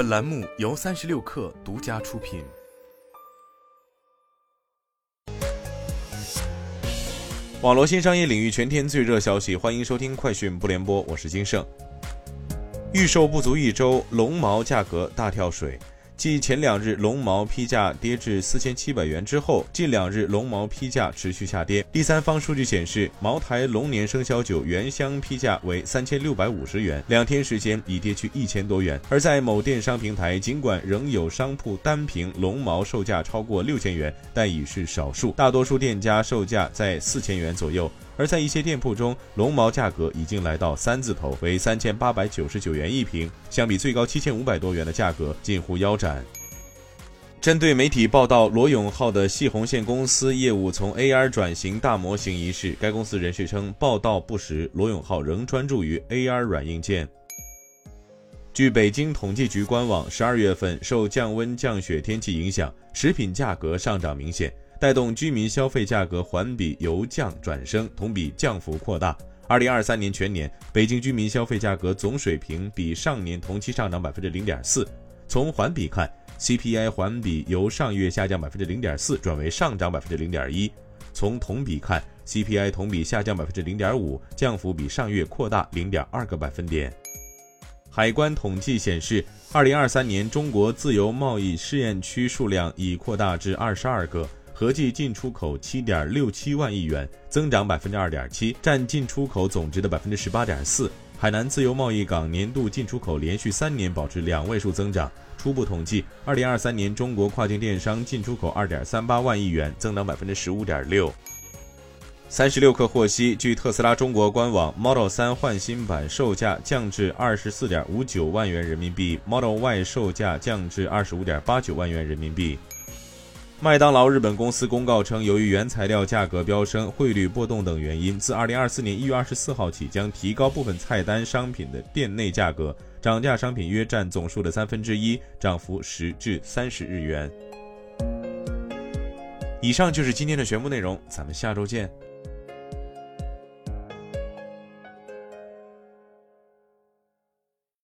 本栏目由三十六氪独家出品。网络新商业领域全天最热消息，欢迎收听快讯不联播，我是金盛。预售不足一周，龙毛价格大跳水。继前两日龙毛批价跌至四千七百元之后，近两日龙毛批价持续下跌。第三方数据显示，茅台龙年生肖酒原箱批价为三千六百五十元，两天时间已跌去一千多元。而在某电商平台，尽管仍有商铺单瓶龙毛售价超过六千元，但已是少数，大多数店家售价在四千元左右。而在一些店铺中，龙毛价格已经来到三字头，为三千八百九十九元一瓶，相比最高七千五百多元的价格，近乎腰斩。针对媒体报道罗永浩的系红线公司业务从 AR 转型大模型一事，该公司人士称报道不实，罗永浩仍专注于 AR 软硬件。据北京统计局官网，十二月份受降温降雪天气影响，食品价格上涨明显。带动居民消费价格环比由降转升，同比降幅扩大。二零二三年全年，北京居民消费价格总水平比上年同期上涨百分之零点四。从环比看，CPI 环比由上月下降百分之零点四转为上涨百分之零点一。从同比看，CPI 同比下降百分之零点五，降幅比上月扩大零点二个百分点。海关统计显示，二零二三年中国自由贸易试验区数量已扩大至二十二个。合计进出口七点六七万亿元，增长百分之二点七，占进出口总值的百分之十八点四。海南自由贸易港年度进出口连续三年保持两位数增长。初步统计，二零二三年中国跨境电商进出口二点三八万亿元，增长百分之十五点六。三十六氪获悉，据特斯拉中国官网，Model 三换新版售价降至二十四点五九万元人民币，Model Y 售价降至二十五点八九万元人民币。麦当劳日本公司公告称，由于原材料价格飙升、汇率波动等原因，自二零二四年一月二十四号起，将提高部分菜单商品的店内价格，涨价商品约占总数的三分之一，涨幅十至三十日元。以上就是今天的全部内容，咱们下周见。